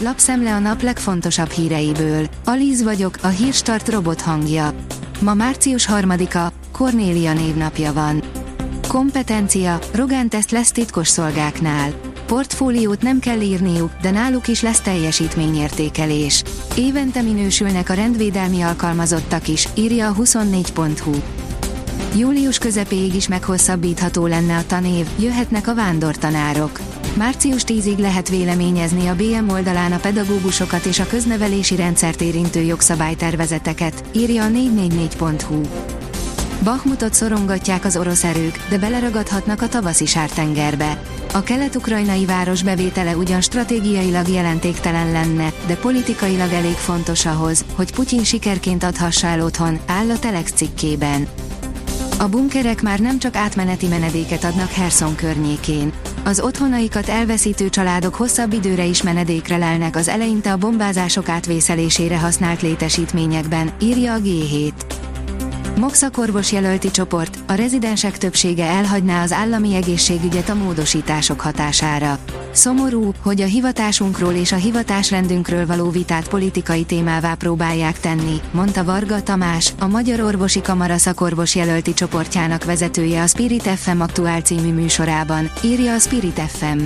lapszemle a nap legfontosabb híreiből. Alíz vagyok, a hírstart robot hangja. Ma március 3-a, Kornélia névnapja van. Kompetencia, Rogán teszt lesz titkos szolgáknál. Portfóliót nem kell írniuk, de náluk is lesz teljesítményértékelés. Évente minősülnek a rendvédelmi alkalmazottak is, írja a 24.hu. Július közepéig is meghosszabbítható lenne a tanév, jöhetnek a vándortanárok. Március 10-ig lehet véleményezni a BM oldalán a pedagógusokat és a köznevelési rendszert érintő jogszabálytervezeteket, írja a 444.hu. Bahmutot szorongatják az orosz erők, de beleragadhatnak a tavaszi sártengerbe. A kelet-ukrajnai város bevétele ugyan stratégiailag jelentéktelen lenne, de politikailag elég fontos ahhoz, hogy Putyin sikerként adhassa el otthon, áll a Telex cikkében. A bunkerek már nem csak átmeneti menedéket adnak Herson környékén. Az otthonaikat elveszítő családok hosszabb időre is menedékre lelnek az eleinte a bombázások átvészelésére használt létesítményekben, írja a G7. Moxakorvos jelölti csoport, a rezidensek többsége elhagyná az állami egészségügyet a módosítások hatására. Szomorú, hogy a hivatásunkról és a hivatásrendünkről való vitát politikai témává próbálják tenni, mondta Varga Tamás, a Magyar Orvosi Kamara szakorvos jelölti csoportjának vezetője a Spirit FM aktuál című műsorában, írja a Spirit FM.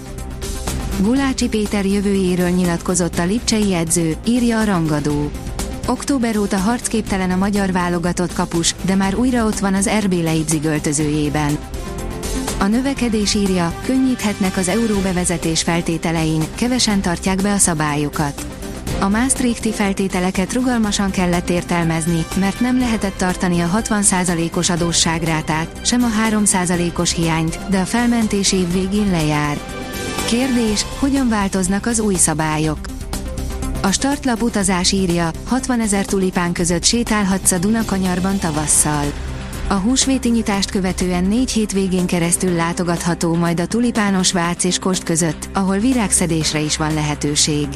Gulácsi Péter jövőjéről nyilatkozott a Lipcsei edző, írja a rangadó. Október óta harcképtelen a magyar válogatott kapus, de már újra ott van az RB Leipzig öltözőjében. A növekedés írja, könnyíthetnek az euró bevezetés feltételein, kevesen tartják be a szabályokat. A Maastrichti feltételeket rugalmasan kellett értelmezni, mert nem lehetett tartani a 60%-os adósságrátát, sem a 3%-os hiányt, de a felmentés év végén lejár. Kérdés, hogyan változnak az új szabályok? A startlap utazás írja, 60 ezer tulipán között sétálhatsz a Dunakanyarban tavasszal. A húsvéti nyitást követően négy hétvégén keresztül látogatható majd a tulipános Vác és Kost között, ahol virágszedésre is van lehetőség.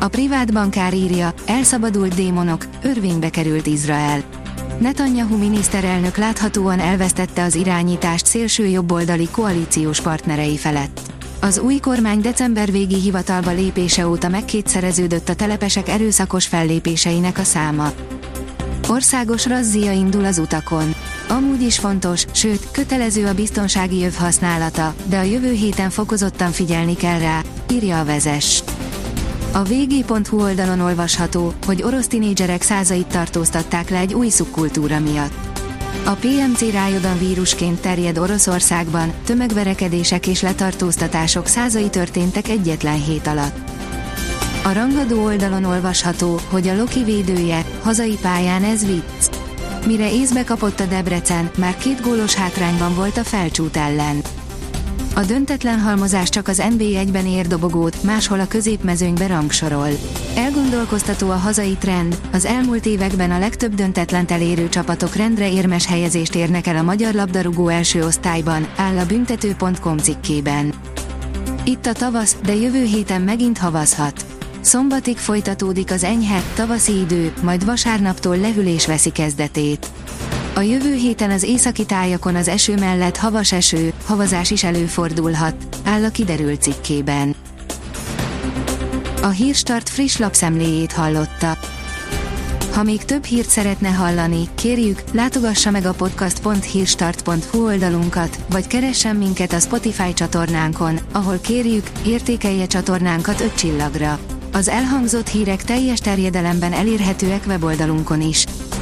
A privát bankár írja, elszabadult démonok, örvénybe került Izrael. Netanyahu miniszterelnök láthatóan elvesztette az irányítást szélső jobboldali koalíciós partnerei felett. Az új kormány december végi hivatalba lépése óta megkétszereződött a telepesek erőszakos fellépéseinek a száma. Országos razzia indul az utakon. Amúgy is fontos, sőt, kötelező a biztonsági öv használata, de a jövő héten fokozottan figyelni kell rá, írja a vezes. A vg.hu oldalon olvasható, hogy orosz tinédzserek százait tartóztatták le egy új szubkultúra miatt. A PMC rájodan vírusként terjed Oroszországban, tömegverekedések és letartóztatások százai történtek egyetlen hét alatt. A rangadó oldalon olvasható, hogy a Loki védője, hazai pályán ez vicc. Mire észbe kapott a Debrecen, már két gólos hátrányban volt a felcsút ellen. A döntetlen halmozás csak az NB1-ben ér dobogót, máshol a középmezőnybe rangsorol. Elgondolkoztató a hazai trend, az elmúlt években a legtöbb döntetlen elérő csapatok rendre érmes helyezést érnek el a magyar labdarúgó első osztályban, áll a büntető.com cikkében. Itt a tavasz, de jövő héten megint havazhat. Szombatig folytatódik az enyhe, tavaszi idő, majd vasárnaptól lehűlés veszi kezdetét. A jövő héten az északi tájakon az eső mellett havas eső, havazás is előfordulhat, áll a kiderült cikkében. A Hírstart friss lapszemléjét hallotta. Ha még több hírt szeretne hallani, kérjük, látogassa meg a podcast.hírstart.hu oldalunkat, vagy keressen minket a Spotify csatornánkon, ahol kérjük, értékelje csatornánkat 5 csillagra. Az elhangzott hírek teljes terjedelemben elérhetőek weboldalunkon is.